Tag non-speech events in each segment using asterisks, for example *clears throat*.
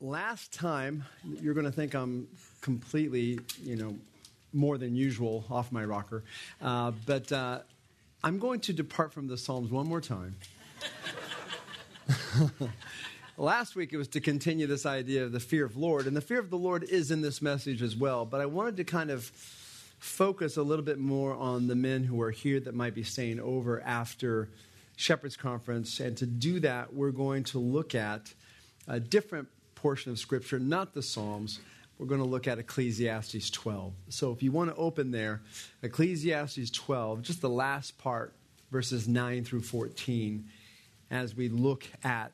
last time, you're going to think I'm completely, you know, more than usual off my rocker. Uh, but uh, I'm going to depart from the Psalms one more time. *laughs* Last week it was to continue this idea of the fear of Lord, and the fear of the Lord is in this message as well. But I wanted to kind of focus a little bit more on the men who are here that might be staying over after Shepherd's Conference. And to do that, we're going to look at a different portion of Scripture, not the Psalms. We're going to look at Ecclesiastes 12. So if you want to open there, Ecclesiastes 12, just the last part, verses 9 through 14, as we look at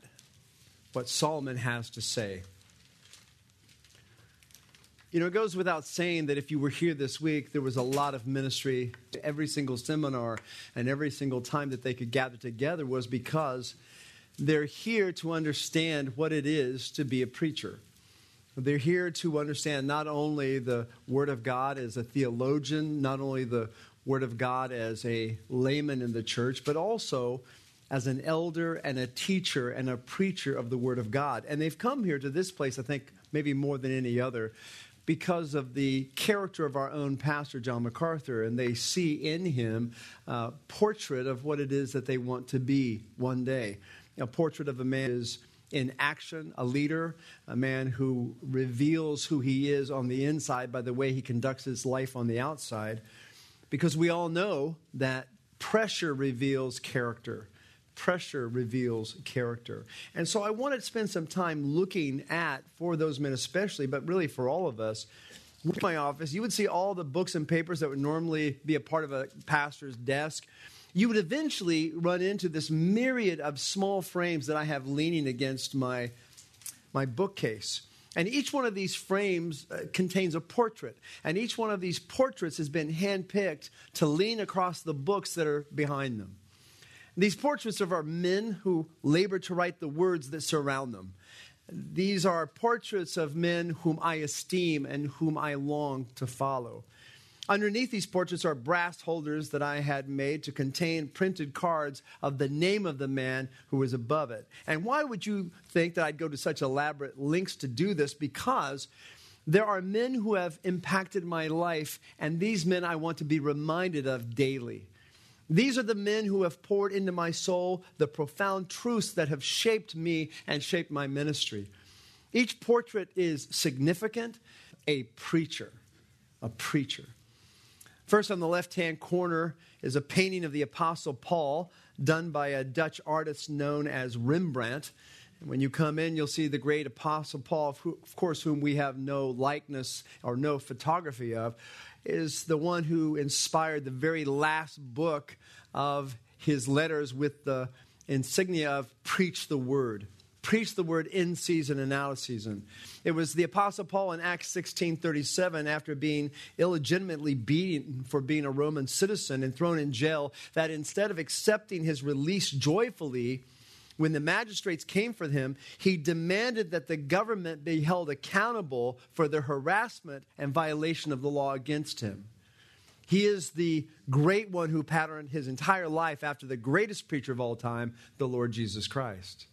what Solomon has to say. You know, it goes without saying that if you were here this week, there was a lot of ministry. Every single seminar and every single time that they could gather together was because they're here to understand what it is to be a preacher. They're here to understand not only the Word of God as a theologian, not only the Word of God as a layman in the church, but also as an elder and a teacher and a preacher of the Word of God. And they've come here to this place, I think, maybe more than any other, because of the character of our own pastor, John MacArthur, and they see in him a portrait of what it is that they want to be one day. A portrait of a man is in action, a leader, a man who reveals who he is on the inside by the way he conducts his life on the outside. Because we all know that pressure reveals character pressure reveals character. And so I wanted to spend some time looking at, for those men especially, but really for all of us, my office, you would see all the books and papers that would normally be a part of a pastor's desk. You would eventually run into this myriad of small frames that I have leaning against my, my bookcase. And each one of these frames uh, contains a portrait. And each one of these portraits has been handpicked to lean across the books that are behind them. These portraits are men who labor to write the words that surround them. These are portraits of men whom I esteem and whom I long to follow. Underneath these portraits are brass holders that I had made to contain printed cards of the name of the man who was above it. And why would you think that I'd go to such elaborate lengths to do this? Because there are men who have impacted my life, and these men I want to be reminded of daily. These are the men who have poured into my soul the profound truths that have shaped me and shaped my ministry. Each portrait is significant, a preacher, a preacher. First, on the left hand corner is a painting of the Apostle Paul done by a Dutch artist known as Rembrandt. And when you come in, you'll see the great Apostle Paul, of course, whom we have no likeness or no photography of is the one who inspired the very last book of his letters with the insignia of Preach the Word. Preach the word in season and out of season. It was the Apostle Paul in Acts 16 37, after being illegitimately beaten for being a Roman citizen and thrown in jail, that instead of accepting his release joyfully, when the magistrates came for him, he demanded that the government be held accountable for the harassment and violation of the law against him. He is the great one who patterned his entire life after the greatest preacher of all time, the Lord Jesus Christ.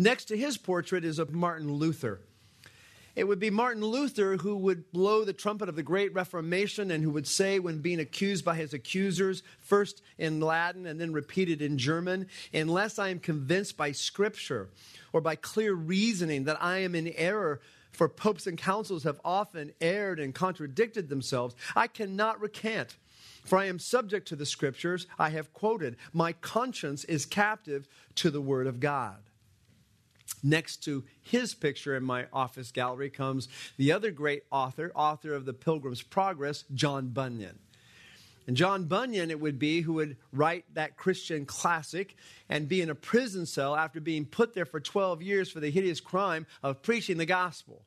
Next to his portrait is of Martin Luther. It would be Martin Luther who would blow the trumpet of the Great Reformation and who would say, when being accused by his accusers, first in Latin and then repeated in German, unless I am convinced by Scripture or by clear reasoning that I am in error, for popes and councils have often erred and contradicted themselves, I cannot recant. For I am subject to the Scriptures I have quoted. My conscience is captive to the Word of God. Next to his picture in my office gallery comes the other great author, author of The Pilgrim's Progress, John Bunyan. And John Bunyan, it would be, who would write that Christian classic and be in a prison cell after being put there for 12 years for the hideous crime of preaching the gospel.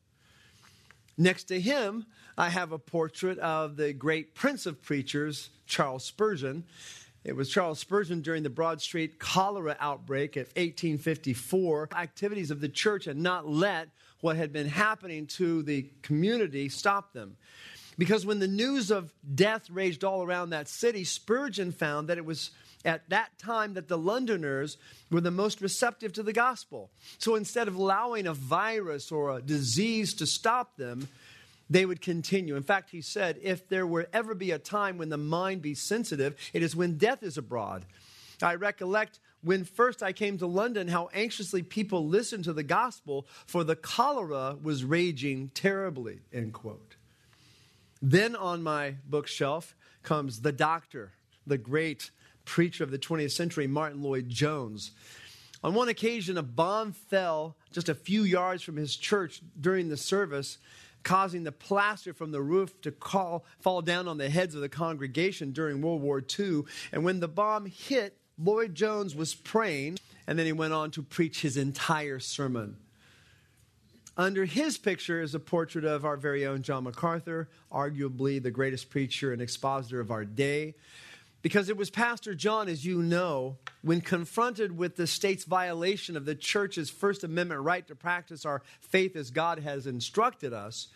Next to him, I have a portrait of the great prince of preachers, Charles Spurgeon. It was Charles Spurgeon during the Broad Street cholera outbreak of 1854. Activities of the church had not let what had been happening to the community stop them. Because when the news of death raged all around that city, Spurgeon found that it was at that time that the Londoners were the most receptive to the gospel. So instead of allowing a virus or a disease to stop them, they would continue. In fact, he said, if there were ever be a time when the mind be sensitive, it is when death is abroad. I recollect when first I came to London how anxiously people listened to the gospel, for the cholera was raging terribly, end quote. Then on my bookshelf comes The Doctor, the great preacher of the 20th century, Martyn Lloyd-Jones. On one occasion, a bomb fell just a few yards from his church during the service, causing the plaster from the roof to call, fall down on the heads of the congregation during World War II. And when the bomb hit, Lloyd-Jones was praying, and then he went on to preach his entire sermon. Under his picture is a portrait of our very own John MacArthur, arguably the greatest preacher and expositor of our day. Because it was Pastor John, as you know, when confronted with the state's violation of the church's First Amendment right to practice our faith as God has instructed us,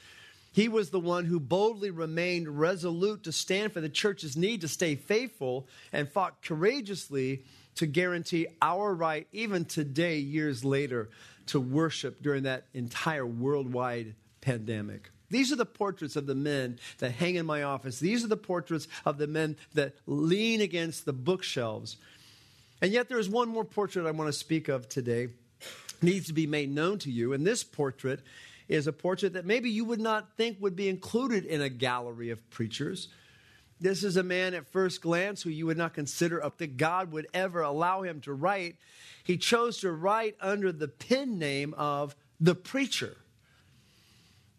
he was the one who boldly remained resolute to stand for the church's need to stay faithful and fought courageously to guarantee our right, even today, years later, to worship during that entire worldwide pandemic. These are the portraits of the men that hang in my office. These are the portraits of the men that lean against the bookshelves. And yet, there is one more portrait I want to speak of today. Needs to be made known to you. And this portrait is a portrait that maybe you would not think would be included in a gallery of preachers. This is a man at first glance who you would not consider up that God would ever allow him to write. He chose to write under the pen name of the preacher.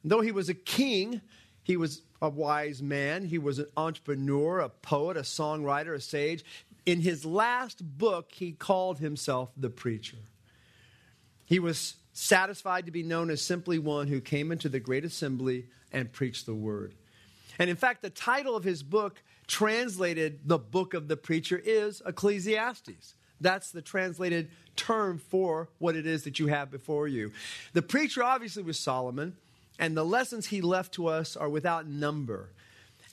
Though he was a king, he was a wise man, he was an entrepreneur, a poet, a songwriter, a sage. In his last book, he called himself the preacher. He was satisfied to be known as simply one who came into the great assembly and preached the word. And in fact, the title of his book, translated the book of the preacher, is Ecclesiastes. That's the translated term for what it is that you have before you. The preacher obviously was Solomon and the lessons he left to us are without number.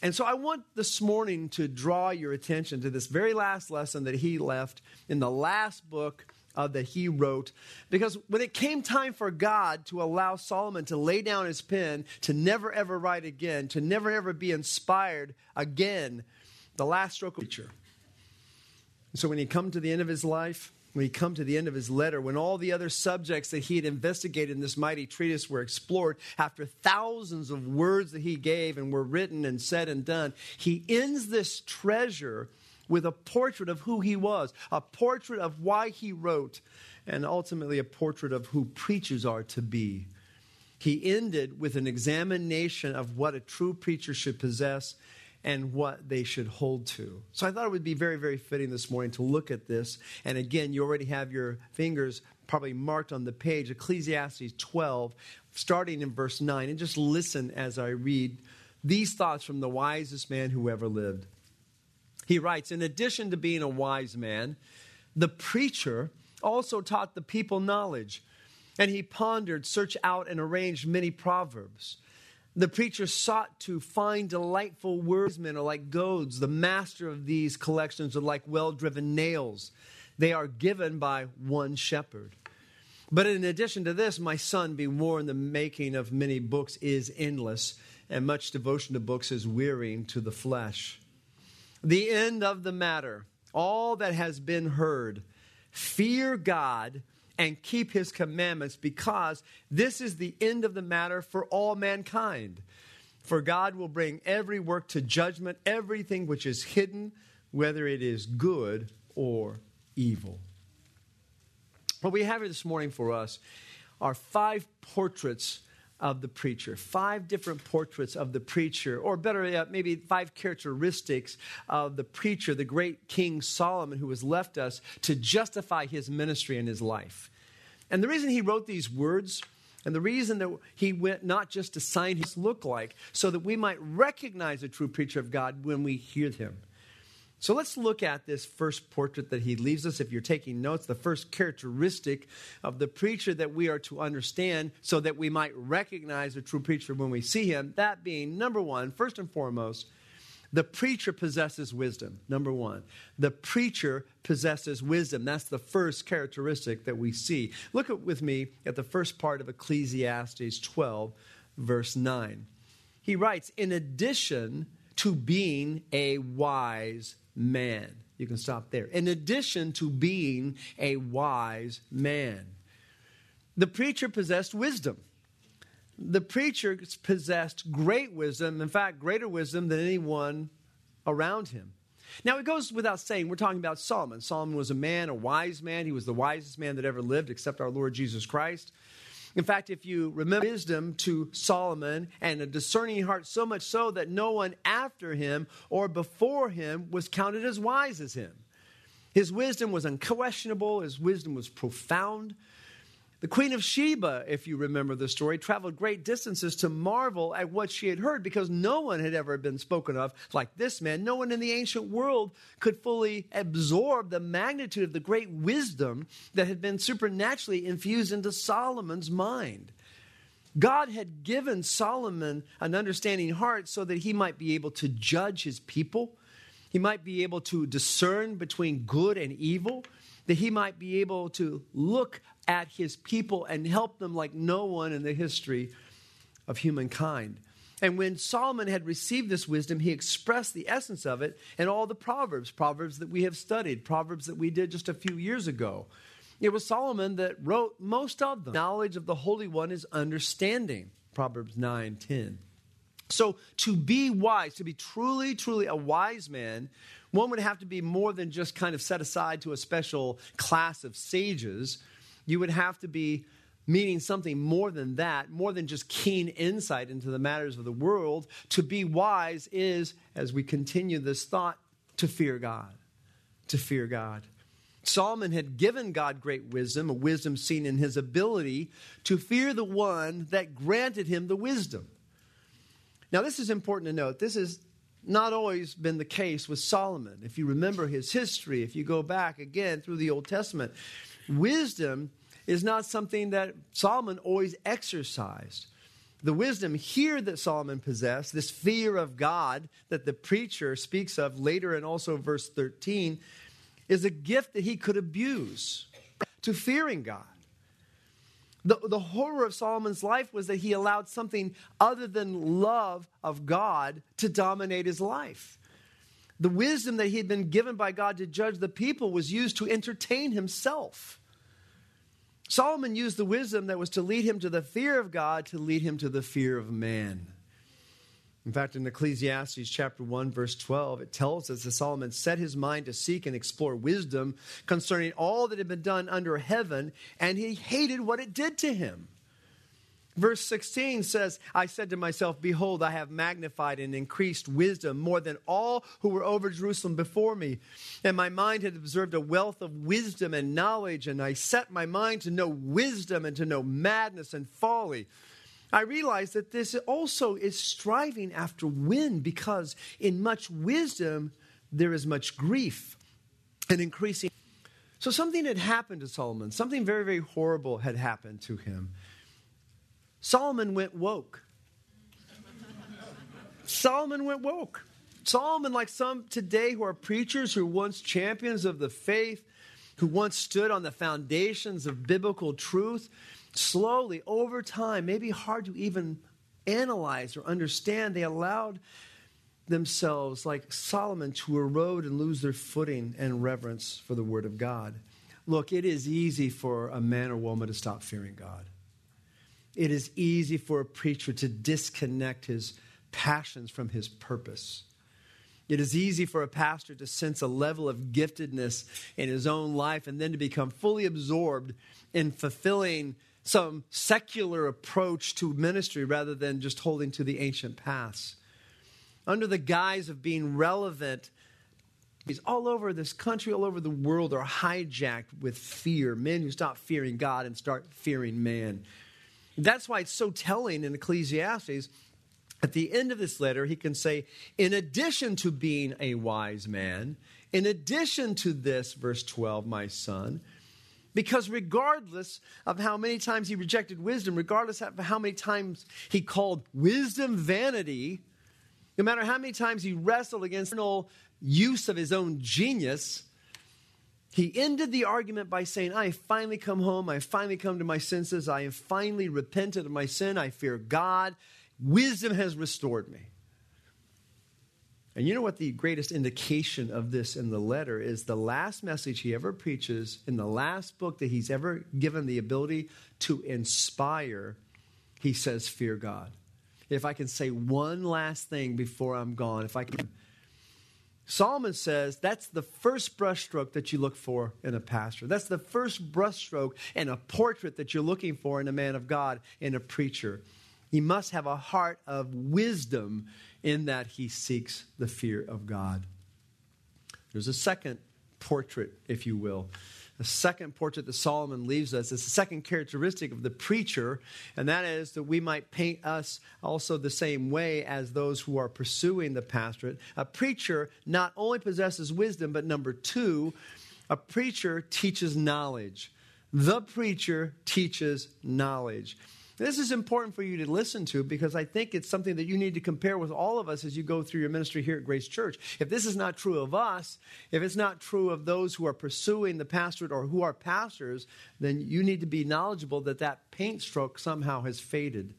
And so I want this morning to draw your attention to this very last lesson that he left in the last book uh, that he wrote. Because when it came time for God to allow Solomon to lay down his pen, to never ever write again, to never ever be inspired again, the last stroke of nature. So when he come to the end of his life, when he come to the end of his letter, when all the other subjects that he had investigated in this mighty treatise were explored, after thousands of words that he gave and were written and said and done, he ends this treasure with a portrait of who he was, a portrait of why he wrote, and ultimately a portrait of who preachers are to be. He ended with an examination of what a true preacher should possess and what they should hold to. So I thought it would be very, very fitting this morning to look at this. And again, you already have your fingers probably marked on the page, Ecclesiastes 12, starting in verse 9. And just listen as I read these thoughts from the wisest man who ever lived. He writes In addition to being a wise man, the preacher also taught the people knowledge. And he pondered, searched out, and arranged many proverbs. The preacher sought to find delightful wordsmen are like goads. The master of these collections are like well driven nails. They are given by one shepherd. But in addition to this, my son, be warned the making of many books is endless, and much devotion to books is wearying to the flesh. The end of the matter, all that has been heard, fear God and keep his commandments, because this is the end of the matter for all mankind. For God will bring every work to judgment, everything which is hidden, whether it is good or evil. What we have here this morning for us are five portraits of the preacher, five different portraits of the preacher, or better yet, maybe five characteristics of the preacher, the great King Solomon, who has left us to justify his ministry and his life. And the reason he wrote these words and the reason that he went not just to sign his look like, so that we might recognize a true preacher of God when we hear him. So let's look at this first portrait that he leaves us. If you're taking notes, the first characteristic of the preacher that we are to understand so that we might recognize a true preacher when we see him, that being number one, first and foremost, The preacher possesses wisdom, number one. The preacher possesses wisdom. That's the first characteristic that we see. Look at, with me at the first part of Ecclesiastes 12, verse 9. He writes, In addition to being a wise man, you can stop there. In addition to being a wise man, the preacher possessed wisdom the preacher possessed great wisdom, in fact, greater wisdom than anyone around him. Now, it goes without saying, we're talking about Solomon. Solomon was a man, a wise man. He was the wisest man that ever lived, except our Lord Jesus Christ. In fact, if you remember wisdom to Solomon and a discerning heart, so much so that no one after him or before him was counted as wise as him. His wisdom was unquestionable, his wisdom was profound. The Queen of Sheba, if you remember the story, traveled great distances to marvel at what she had heard because no one had ever been spoken of like this man. No one in the ancient world could fully absorb the magnitude of the great wisdom that had been supernaturally infused into Solomon's mind. God had given Solomon an understanding heart so that he might be able to judge his people. He might be able to discern between good and evil that he might be able to look at his people and help them like no one in the history of humankind. And when Solomon had received this wisdom, he expressed the essence of it in all the Proverbs, Proverbs that we have studied, Proverbs that we did just a few years ago. It was Solomon that wrote most of them. Knowledge of the Holy One is understanding, Proverbs 9 10. So to be wise, to be truly, truly a wise man, one would have to be more than just kind of set aside to a special class of sages. You would have to be meaning something more than that, more than just keen insight into the matters of the world. To be wise is, as we continue this thought, to fear God. To fear God. Solomon had given God great wisdom, a wisdom seen in his ability to fear the one that granted him the wisdom. Now, this is important to note. This has not always been the case with Solomon. If you remember his history, if you go back again through the Old Testament, wisdom is not something that Solomon always exercised. The wisdom here that Solomon possessed, this fear of God that the preacher speaks of later and also verse 13, is a gift that he could abuse to fearing God. The, the horror of Solomon's life was that he allowed something other than love of God to dominate his life. The wisdom that he had been given by God to judge the people was used to entertain himself. Solomon used the wisdom that was to lead him to the fear of God to lead him to the fear of man. In fact, in Ecclesiastes chapter 1, verse 12, it tells us that Solomon set his mind to seek and explore wisdom concerning all that had been done under heaven, and he hated what it did to him. Verse 16 says, I said to myself, Behold, I have magnified and increased wisdom more than all who were over Jerusalem before me. And my mind had observed a wealth of wisdom and knowledge, and I set my mind to know wisdom and to know madness and folly. I realize that this also is striving after wind because in much wisdom there is much grief and increasing. So something had happened to Solomon. Something very, very horrible had happened to him. Solomon went woke. Solomon went woke. Solomon, like some today who are preachers who once champions of the faith, who once stood on the foundations of biblical truth, slowly, over time, maybe hard to even analyze or understand, they allowed themselves, like Solomon, to erode and lose their footing and reverence for the Word of God. Look, it is easy for a man or woman to stop fearing God it is easy for a preacher to disconnect his passions from his purpose. It is easy for a pastor to sense a level of giftedness in his own life and then to become fully absorbed in fulfilling some secular approach to ministry rather than just holding to the ancient paths. Under the guise of being relevant, all over this country, all over the world are hijacked with fear. Men who stop fearing God and start fearing man. That's why it's so telling in Ecclesiastes. At the end of this letter, he can say, in addition to being a wise man, in addition to this, verse 12, my son, because regardless of how many times he rejected wisdom, regardless of how many times he called wisdom vanity, No matter how many times he wrestled against the use of his own genius, he ended the argument by saying, I have finally come home. I have finally come to my senses. I have finally repented of my sin. I fear God. Wisdom has restored me. And you know what the greatest indication of this in the letter is? The last message he ever preaches in the last book that he's ever given the ability to inspire, he says, Fear God. If I can say one last thing before I'm gone, if I can. Solomon says that's the first brushstroke that you look for in a pastor. That's the first brushstroke in a portrait that you're looking for in a man of God, in a preacher. He must have a heart of wisdom in that he seeks the fear of God. There's a second portrait, if you will. The second portrait that Solomon leaves us is the second characteristic of the preacher, and that is that we might paint us also the same way as those who are pursuing the pastorate. A preacher not only possesses wisdom, but number two, a preacher teaches knowledge. The preacher teaches knowledge. This is important for you to listen to because I think it's something that you need to compare with all of us as you go through your ministry here at Grace Church. If this is not true of us, if it's not true of those who are pursuing the pastorate or who are pastors, then you need to be knowledgeable that that paint stroke somehow has faded.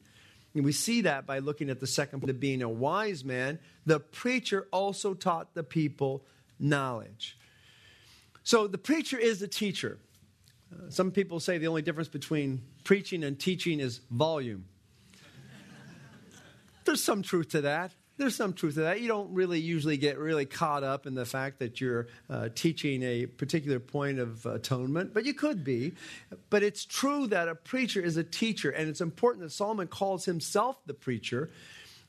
And we see that by looking at the second point of being a wise man. The preacher also taught the people knowledge. So the preacher is the teacher. Some people say the only difference between preaching and teaching is volume. *laughs* There's some truth to that. There's some truth to that. You don't really usually get really caught up in the fact that you're uh, teaching a particular point of atonement, but you could be. But it's true that a preacher is a teacher, and it's important that Solomon calls himself the preacher.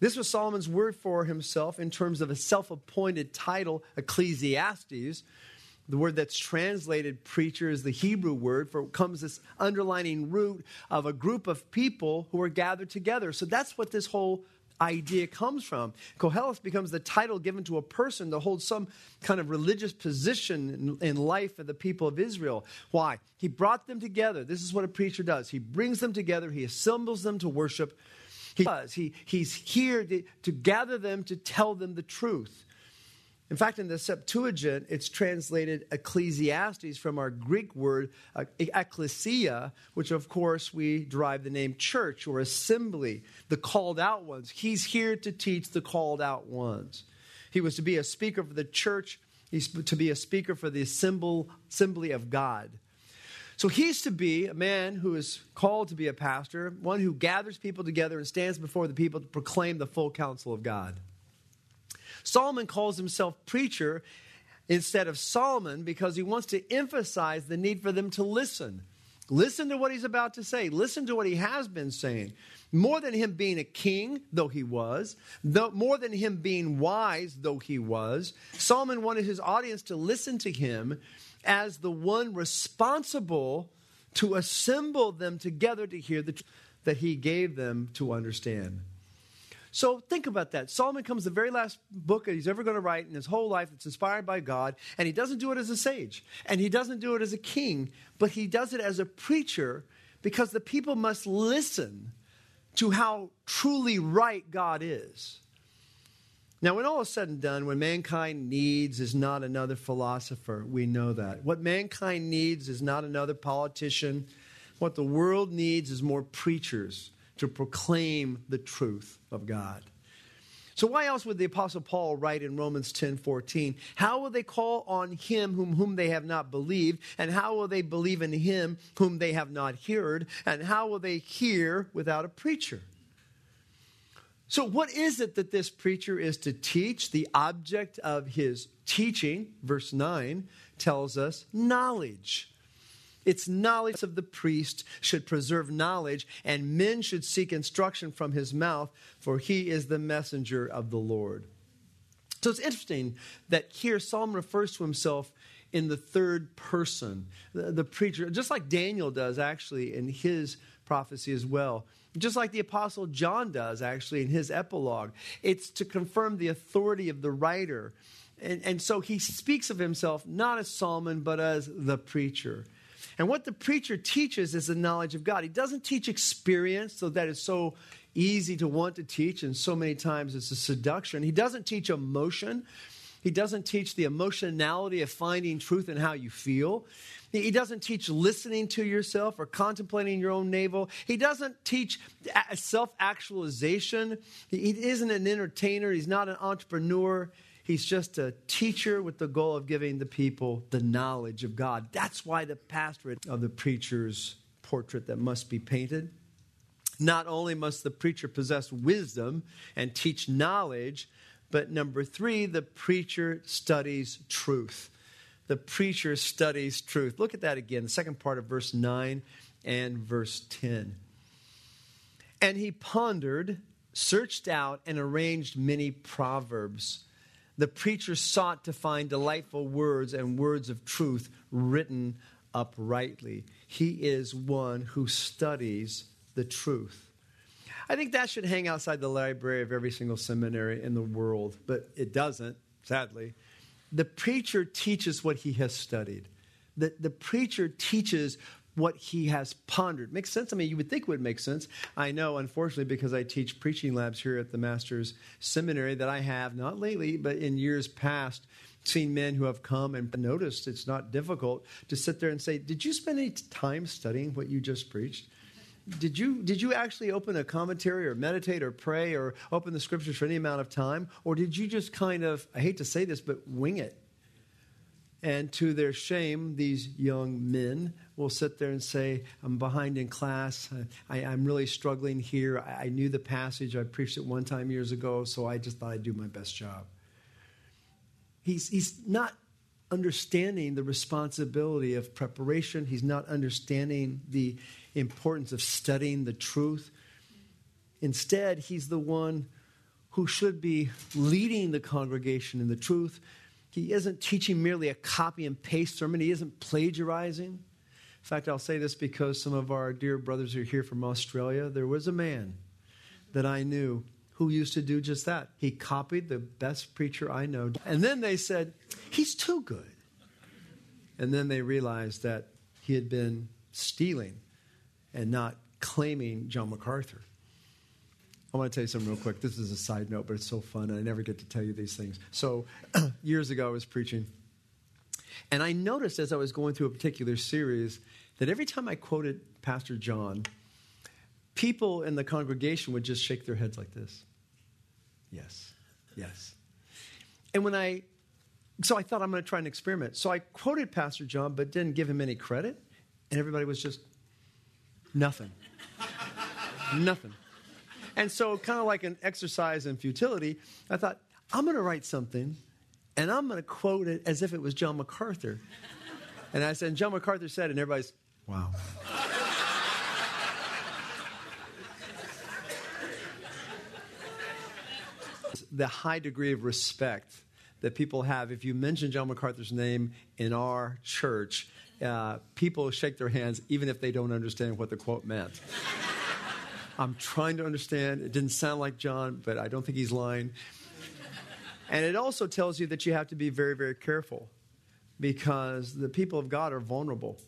This was Solomon's word for himself in terms of a self appointed title, Ecclesiastes, the word that's translated preacher is the Hebrew word for comes this underlining root of a group of people who are gathered together. So that's what this whole idea comes from. Koheles becomes the title given to a person to hold some kind of religious position in, in, life of the people of Israel. Why? He brought them together. This is what a preacher does. He brings them together, he assembles them to worship. He does. He, he's here to, to gather them to tell them the truth. In fact, in the Septuagint, it's translated Ecclesiastes from our Greek word uh, ecclesia, which of course we derive the name church or assembly, the called out ones. He's here to teach the called out ones. He was to be a speaker for the church, he's to be a speaker for the assembly of God. So he's to be a man who is called to be a pastor, one who gathers people together and stands before the people to proclaim the full counsel of God. Solomon calls himself preacher instead of Solomon because he wants to emphasize the need for them to listen. Listen to what he's about to say. Listen to what he has been saying. More than him being a king, though he was, though, more than him being wise, though he was, Solomon wanted his audience to listen to him as the one responsible to assemble them together to hear the truth that he gave them to understand. So think about that. Solomon comes the very last book that he's ever going to write in his whole life that's inspired by God, and he doesn't do it as a sage, and he doesn't do it as a king, but he does it as a preacher because the people must listen to how truly right God is. Now, when all is said and done, what mankind needs is not another philosopher. We know that. What mankind needs is not another politician. What the world needs is more preachers to proclaim the truth of God. So why else would the apostle Paul write in Romans 10 14? How will they call on him whom, whom they have not believed? And how will they believe in him whom they have not heard? And how will they hear without a preacher? So, what is it that this preacher is to teach? The object of his teaching, verse 9, tells us knowledge. Its knowledge of the priest should preserve knowledge, and men should seek instruction from his mouth, for he is the messenger of the Lord. So it's interesting that here Solomon refers to himself in the third person, the, the, preacher, just like Daniel does actually in his prophecy as well. Just like the Apostle John does actually in his epilogue. It's to confirm the authority of the writer. And, and so he speaks of himself not as Solomon, but as the preacher. And what the preacher teaches is the knowledge of God. He doesn't teach experience, so that is so easy to want to teach, and so many times it's a seduction. He doesn't teach emotion. He doesn't teach the emotionality of finding truth in how you feel. He doesn't teach listening to yourself or contemplating your own navel. He doesn't teach self actualization. He isn't an entertainer. He's not an entrepreneur. He's just a teacher with the goal of giving the people the knowledge of God. That's why the pastorate of the preacher's portrait that must be painted. Not only must the preacher possess wisdom and teach knowledge, but number three, the preacher studies truth. The preacher studies truth. Look at that again, the second part of verse 9 and verse 10. And he pondered, searched out, and arranged many proverbs. The preacher sought to find delightful words and words of truth written uprightly. He is one who studies the truth. I think that should hang outside the library of every single seminary in the world, but it doesn't, sadly. The preacher teaches what he has studied. The, the preacher teaches what he has pondered. Makes sense? I mean, you would think it would make sense. I know, unfortunately, because I teach preaching labs here at the Master's Seminary, that I have, not lately, but in years past, seen men who have come and noticed it's not difficult to sit there and say, Did you spend any time studying what you just preached? did you did you actually open a commentary or meditate or pray or open the scriptures for any amount of time or did you just kind of i hate to say this but wing it and to their shame these young men will sit there and say i'm behind in class I, am really struggling here I, I knew the passage i preached it one time years ago so i just thought i'd do my best job he's, he's not understanding the responsibility of preparation he's not understanding the importance of studying the truth. Instead, he's the one who should be leading the congregation in the truth. He isn't teaching merely a copy and paste sermon, he isn't plagiarizing. In fact, I'll say this because some of our dear brothers are here from Australia. There was a man that I knew who used to do just that. He copied the best preacher I know. And then they said, he's too good. And then they realized that he had been stealing and not claiming John MacArthur. I want to tell you something real quick. This is a side note, but it's so fun, I never get to tell you these things. So, *clears throat* years ago, I was preaching, and I noticed as I was going through a particular series that every time I quoted Pastor John, people in the congregation would just shake their heads like this Yes, yes. And when I, so I thought I'm going to try an experiment. So I quoted Pastor John, but didn't give him any credit, and everybody was just Nothing. *laughs* Nothing. And so, kind of like an exercise in futility, I thought, I'm going to write something and I'm going to quote it as if it was John MacArthur. And I said, and John MacArthur said, and everybody's, wow. the high degree of respect that people have if you mention John MacArthur's name in our church uh, people shake their hands even if they don't understand what the quote meant. I'm trying to understand. It didn't sound like John, but I don't think he's lying. And it also tells you that you have to be very, very careful because the people of God are vulnerable.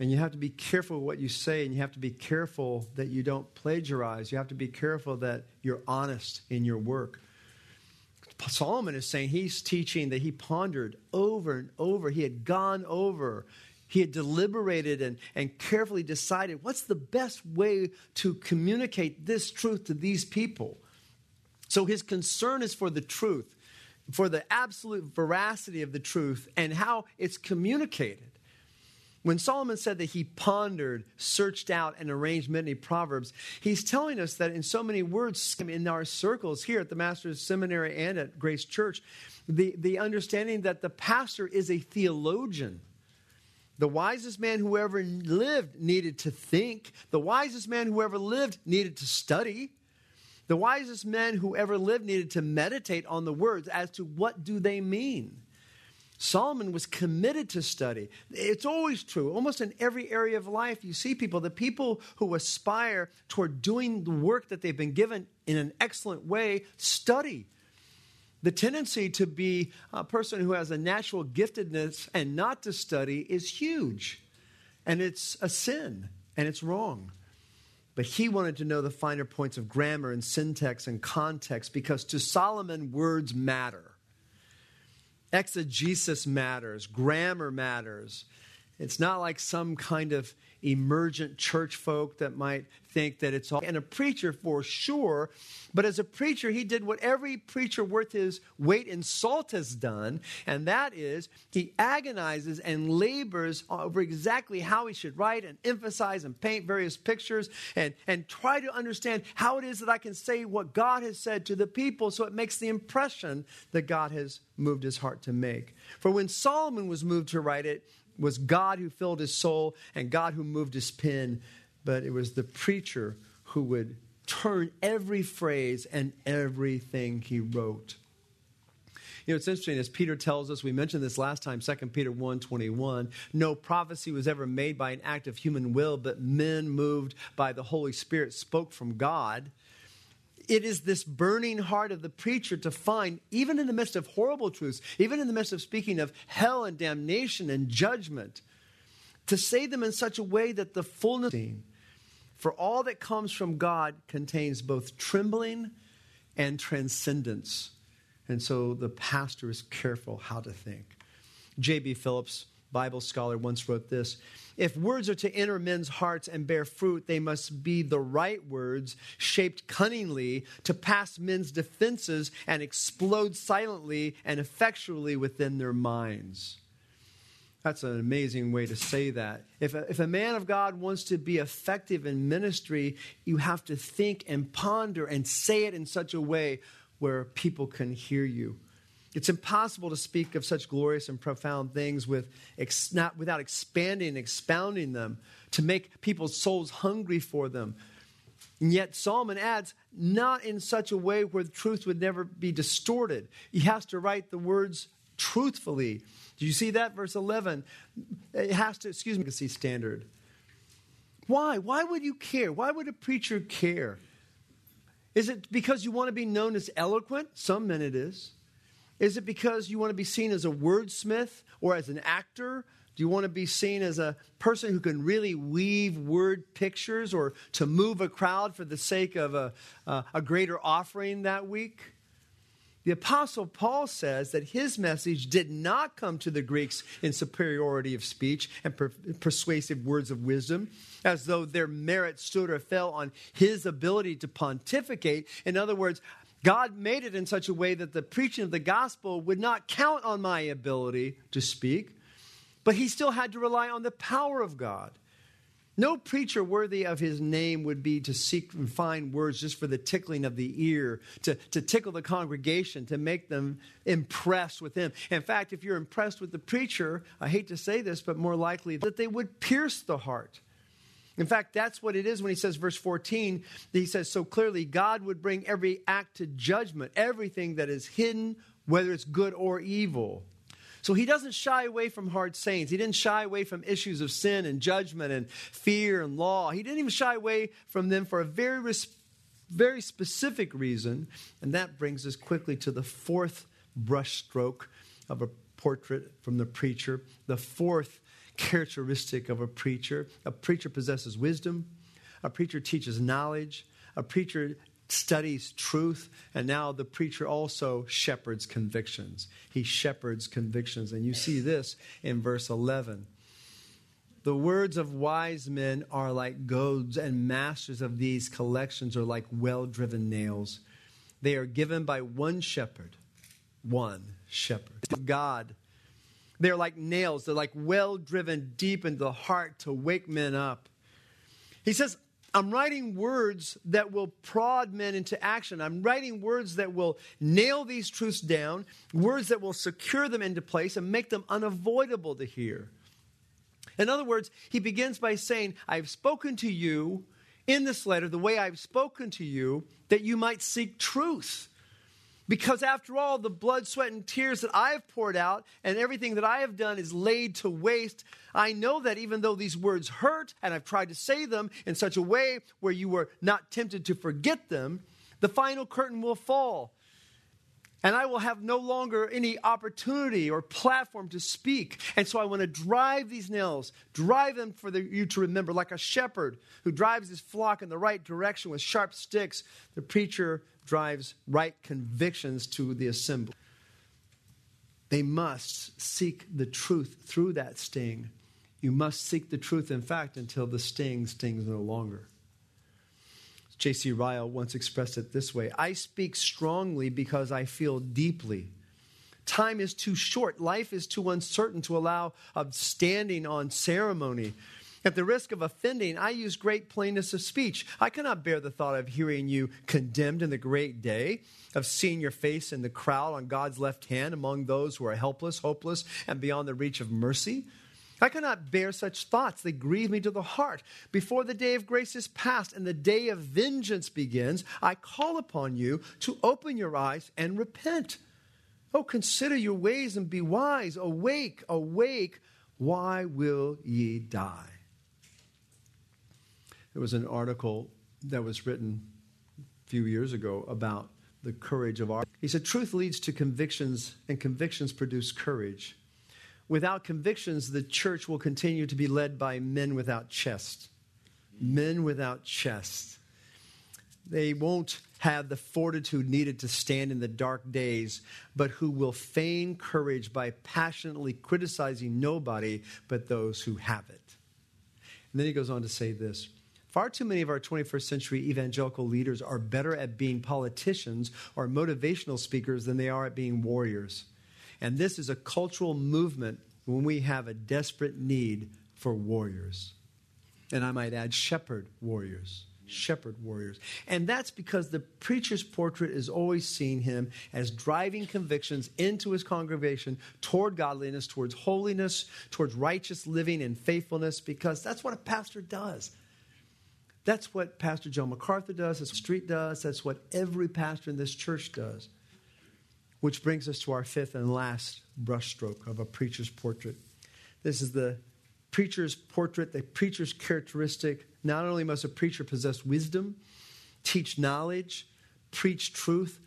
And you have to be careful what you say, and you have to be careful that you don't plagiarize. You have to be careful that you're honest in your work. Solomon is saying he's teaching that he pondered over and over. He had gone over he had deliberated and, and carefully decided what's the best way to communicate this truth to these people. So his concern is for the truth, for the absolute veracity of the truth and how it's communicated. When Solomon said that he pondered, searched out, and arranged many proverbs, he's telling us that in so many words in our circles here at the Master's Seminary and at Grace Church, the, the understanding that the pastor is a theologian the wisest man who ever lived needed to think. The wisest man who ever lived needed to study. The wisest men who ever lived needed to meditate on the words as to what do they mean. Solomon was committed to study. It's always true. Almost in every area of life, you see people, the people who aspire toward doing the work that they've been given in an excellent way, study the tendency to be a person who has a natural giftedness and not to study is huge. And it's a sin and it's wrong. But he wanted to know the finer points of grammar and syntax and context because to Solomon, words matter. Exegesis matters, grammar matters. It's not like some kind of emergent church folk that might think that it's all. And a preacher for sure, but as a preacher, he did what every preacher worth his weight in salt has done, and that is he agonizes and labors over exactly how he should write and emphasize and paint various pictures and, and try to understand how it is that I can say what God has said to the people so it makes the impression that God has moved his heart to make. For when Solomon was moved to write it, was God who filled his soul and God who moved his pen, but it was the preacher who would turn every phrase and everything he wrote. You know, it's interesting, as Peter tells us, we mentioned this last time, 2 Peter 1 21. No prophecy was ever made by an act of human will, but men moved by the Holy Spirit spoke from God it is this burning heart of the preacher to find, even in the midst of horrible truths, even in the midst of speaking of hell and damnation and judgment, to say them in such a way that the fullness for all that comes from God contains both trembling and transcendence. And so the pastor is careful how to think. J.B. Phillips Bible scholar once wrote this If words are to enter men's hearts and bear fruit, they must be the right words, shaped cunningly to pass men's defenses and explode silently and effectually within their minds. That's an amazing way to say that. If a, if a man of God wants to be effective in ministry, you have to think and ponder and say it in such a way where people can hear you. It's impossible to speak of such glorious and profound things with, ex, not, without expanding and expounding them, to make people's souls hungry for them. And yet, Solomon adds, not in such a way where the truth would never be distorted. He has to write the words truthfully. Do you see that? Verse 11. It has to, excuse me, see standard. Why? Why would you care? Why would a preacher care? Is it because you want to be known as eloquent? Some men it is. Is it because you want to be seen as a wordsmith or as an actor? Do you want to be seen as a person who can really weave word pictures or to move a crowd for the sake of a, uh, a greater offering that week? The Apostle Paul says that his message did not come to the Greeks in superiority of speech and per- persuasive words of wisdom, as though their merit stood or fell on his ability to pontificate. In other words, God made it in such a way that the preaching of the gospel would not count on my ability to speak, but he still had to rely on the power of God. No preacher worthy of his name would be to seek and find words just for the tickling of the ear, to, to tickle the congregation, to make them impressed with him. In fact, if you're impressed with the preacher, I hate to say this, but more likely that they would pierce the heart. In fact, that's what it is when he says, verse 14, he says so clearly God would bring every act to judgment, everything that is hidden, whether it's good or evil. So he doesn't shy away from hard sayings. He didn't shy away from issues of sin and judgment and fear and law. He didn't even shy away from them for a very, very specific reason. And that brings us quickly to the fourth brushstroke of a portrait from the preacher, the fourth characteristic of a preacher. A preacher possesses wisdom, a preacher teaches knowledge, a preacher studies truth, and now the preacher also shepherds convictions. He shepherds convictions. And you see this in verse 11. The words of wise men are like goads, and masters of these collections are like well driven nails. They are given by one shepherd, one shepherd. God they're like nails, they're like well driven deep into the heart to wake men up. He says, I'm writing words that will prod men into action. I'm writing words that will nail these truths down, words that will secure them into place and make them unavoidable to hear. In other words, he begins by saying, I've spoken to you in this letter the way I've spoken to you that you might seek truth. Because after all, the blood, sweat, and tears that I have poured out and everything that I have done is laid to waste. I know that even though these words hurt and I've tried to say them in such a way where you were not tempted to forget them, the final curtain will fall. And I will have no longer any opportunity or platform to speak. And so I want to drive these nails, drive them for the, you to remember, like a shepherd who drives his flock in the right direction with sharp sticks. The preacher drives right convictions to the assembly. They must seek the truth through that sting. You must seek the truth, in fact, until the sting stings no longer. J.C. Ryle once expressed it this way I speak strongly because I feel deeply. Time is too short, life is too uncertain to allow of standing on ceremony. At the risk of offending, I use great plainness of speech. I cannot bear the thought of hearing you condemned in the great day, of seeing your face in the crowd on God's left hand among those who are helpless, hopeless, and beyond the reach of mercy. I cannot bear such thoughts. They grieve me to the heart. Before the day of grace is past and the day of vengeance begins, I call upon you to open your eyes and repent. Oh, consider your ways and be wise. Awake, awake. Why will ye die? There was an article that was written a few years ago about the courage of our. He said, Truth leads to convictions, and convictions produce courage. Without convictions, the church will continue to be led by men without chest. Men without chest. They won't have the fortitude needed to stand in the dark days, but who will feign courage by passionately criticizing nobody but those who have it. And then he goes on to say this Far too many of our 21st century evangelical leaders are better at being politicians or motivational speakers than they are at being warriors. And this is a cultural movement when we have a desperate need for warriors. And I might add, shepherd warriors. Shepherd warriors. And that's because the preacher's portrait is always seeing him as driving convictions into his congregation toward godliness, towards holiness, towards righteous living and faithfulness, because that's what a pastor does. That's what Pastor John MacArthur does, that's what Street does, that's what every pastor in this church does. Which brings us to our fifth and last brushstroke of a preacher's portrait. This is the preacher's portrait, the preacher's characteristic. Not only must a preacher possess wisdom, teach knowledge, preach truth,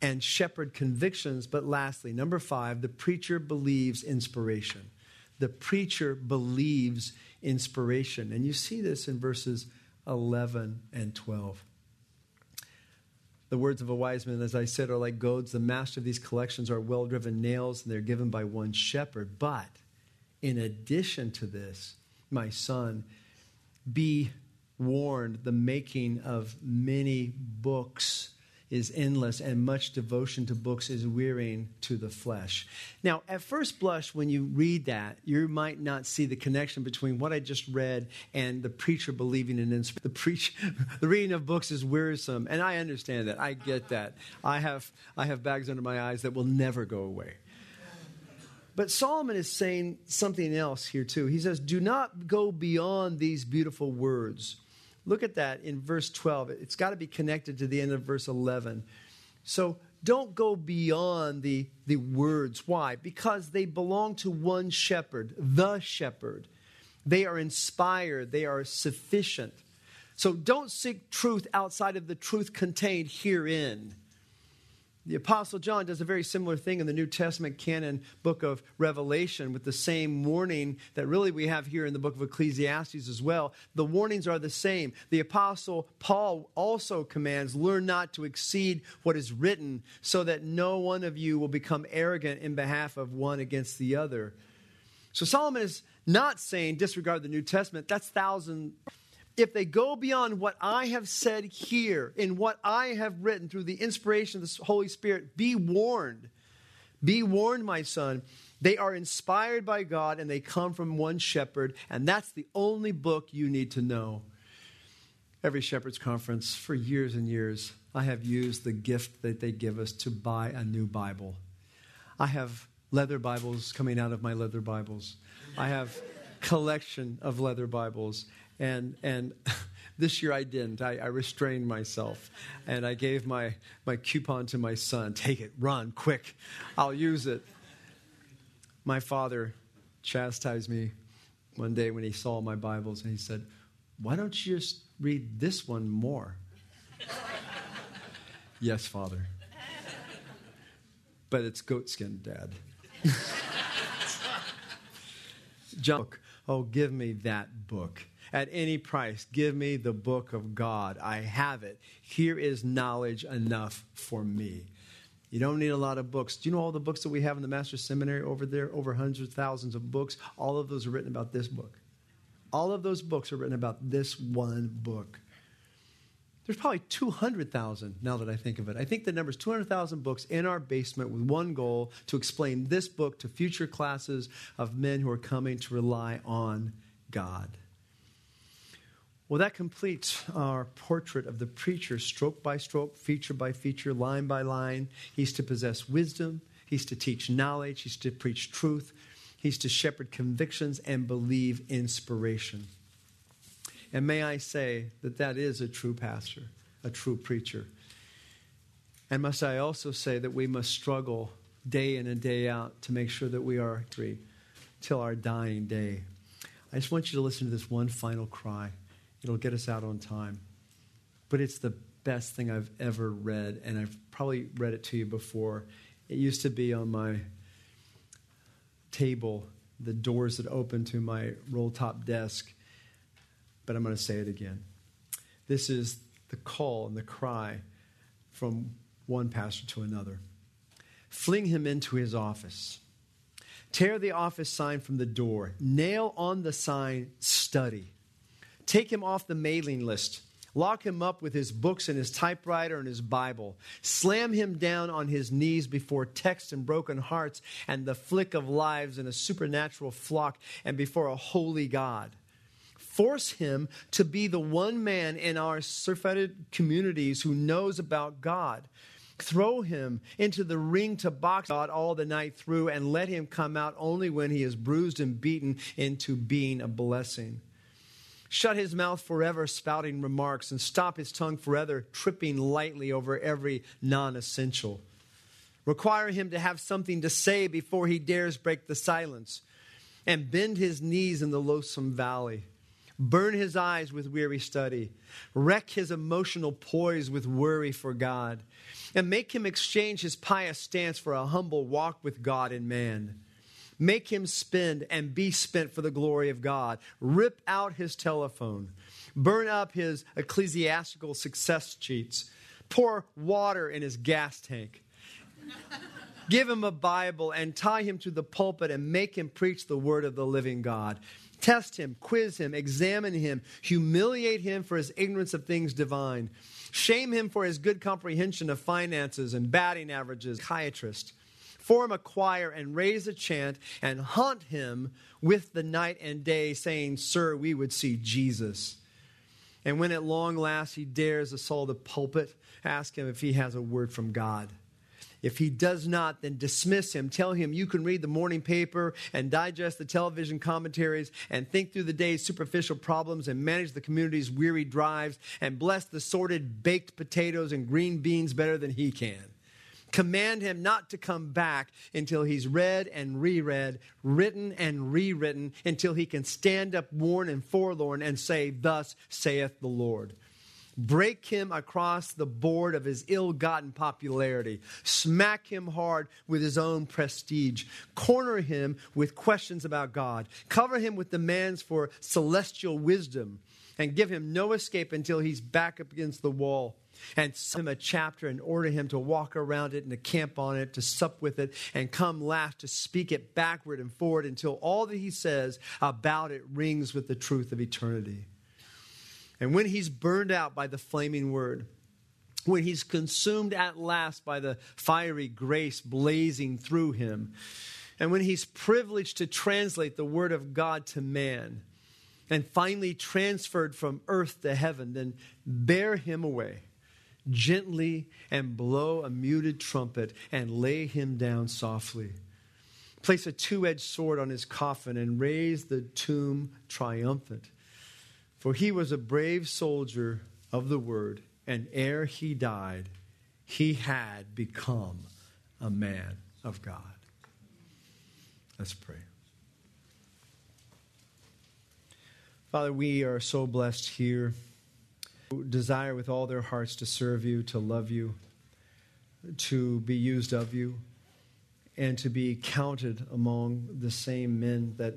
and shepherd convictions, but lastly, number five, the preacher believes inspiration. The preacher believes inspiration. And you see this in verses 11 and 12. The words of a wise man, as I said, are like goads. The master of these collections are well driven nails, and they're given by one shepherd. But in addition to this, my son, be warned the making of many books is endless, and much devotion to books is wearying to the flesh. Now, at first blush, when you read that, you might not see the connection between what I just read and the preacher believing in inspiration. The preach, *laughs* the reading of books is wearisome, and I understand that. I get that. I have I have bags under my eyes that will never go away. But Solomon is saying something else here too. He says, "Do not go beyond these beautiful words." Look at that in verse 12. It's got to be connected to the end of verse 11. So don't go beyond the, the words. Why? Because they belong to one shepherd, the shepherd. They are inspired, they are sufficient. So don't seek truth outside of the truth contained herein. The Apostle John does a very similar thing in the New Testament canon book of Revelation with the same warning that really we have here in the book of Ecclesiastes as well. The warnings are the same. The Apostle Paul also commands, Learn not to exceed what is written, so that no one of you will become arrogant in behalf of one against the other. So Solomon is not saying disregard the New Testament. That's thousand if they go beyond what I have said here in what I have written through the inspiration of the Holy Spirit, be warned. Be warned, my son. They are inspired by God and they come from one shepherd, and that's the only book you need to know. Every shepherd's conference, for years and years, I have used the gift that they give us to buy a new Bible. I have leather Bibles coming out of my leather Bibles. I have collection of leather Bibles. And, and *laughs* this year I didn't. I, I, restrained myself. And I gave my, my coupon to my son take it, run, quick. I'll use it. My father chastised me one day when he saw my Bibles and he said, Why don't you just read this one more? *laughs* yes, Father. but it's goatskin, Dad. *laughs* John, oh, give me that book. At any price, give me the book of God. I have it. Here is knowledge enough for me. You don't need a lot of books. Do you know all the books that we have in the Master's Seminary over there? Over hundreds thousands of books. All of those are written about this book. All of those books are written about this one book. There's probably 200,000 now that I think of it. I think the number is 200,000 books in our basement with one goal to explain this book to future classes of men who are coming to rely on God. Well, that completes our portrait of the preacher, stroke by stroke, feature by feature, line by line. He's to possess wisdom, he's to teach knowledge, he's to preach truth, he's to shepherd convictions and believe inspiration. And may I say that that is a true pastor, a true preacher. And must I also say that we must struggle day in and day out to make sure that we are free till our dying day. I just want you to listen to this one final cry. It'll get us out on time. But it's the best thing I've ever read, and I've probably read it to you before. It used to be on my table, the doors that open to my roll top desk, but I'm going to say it again. This is the call and the cry from one pastor to another. Fling him into his office. Tear the office sign from the door. Nail on the sign, study. Take him off the mailing list. Lock him up with his books and his typewriter and his Bible. Slam him down on his knees before texts and broken hearts and the flick of lives in a supernatural flock and before a holy God. Force him to be the one man in our surfeited communities who knows about God. Throw him into the ring to box God all the night through and let him come out only when he is bruised and beaten into being a blessing. Shut his mouth forever, spouting remarks, and stop his tongue forever, tripping lightly over every non essential. Require him to have something to say before he dares break the silence, and bend his knees in the loathsome valley. Burn his eyes with weary study. Wreck his emotional poise with worry for God. And make him exchange his pious stance for a humble walk with God and man. Make him spend and be spent for the glory of God. Rip out his telephone. Burn up his ecclesiastical success cheats. Pour water in his gas tank. Give him a Bible and tie him to the pulpit and make him preach the word of the living God. Test him, quiz him, examine him, humiliate him for his ignorance of things divine, shame him for his good comprehension of finances and batting averages, psychiatrist form a choir and raise a chant and haunt him with the night and day, saying, Sir, we would see Jesus. And when at long last he dares assault the pulpit, ask him if he has a word from God. If he does not, then dismiss him. Tell him you can read the morning paper and digest the television commentaries and think through the day's superficial problems and manage the community's weary drives and bless the sordid baked potatoes and green beans better than he can. Command him not to come back until he's read and reread, written and rewritten, until he can stand up worn and forlorn and say, Thus saith the Lord. Break him across the board of his ill gotten popularity. Smack him hard with his own prestige. Corner him with questions about God. Cover him with demands for celestial wisdom. And give him no escape until he's back up against the wall and send him a chapter and order him to walk around it and to camp on it, to sup with it, and come last to speak it backward and forward until all that he says about it rings with the truth of eternity. And when he's burned out by the flaming word, when he's consumed at last by the fiery grace blazing through him, and when he's privileged to translate the word of God to man, and finally transferred from earth to heaven, then bear him away gently and blow a muted trumpet and lay him down softly. Place a two edged sword on his coffin and raise the tomb triumphant. For he was a brave soldier of the word, and ere he died, he had become a man of God. Let's pray. Father, we are so blessed here desire with all their hearts to serve you, to love you, to be used of you. and to be counted among the same men that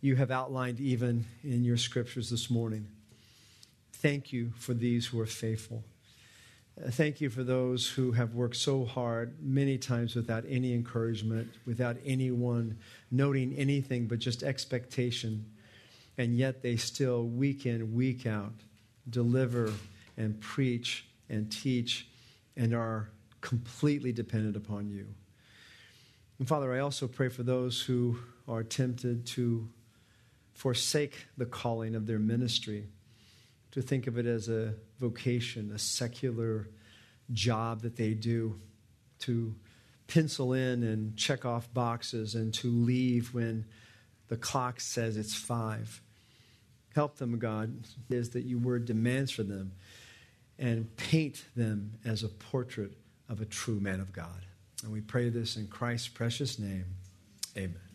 you have outlined even in your scriptures this morning. Thank you for these who are faithful. Thank you for those who have worked so hard, many times without any encouragement, without anyone noting anything but just expectation. And yet they still, week in, week out, deliver and preach and teach and are completely dependent upon you. And Father, I also pray for those who are tempted to forsake the calling of their ministry, to think of it as a vocation, a secular job that they do, to pencil in and check off boxes and to leave when the clock says it's five. Help them, God, is that your word demands for them and paint them as a portrait of a true man of God. And we pray this in Christ's precious name. Amen.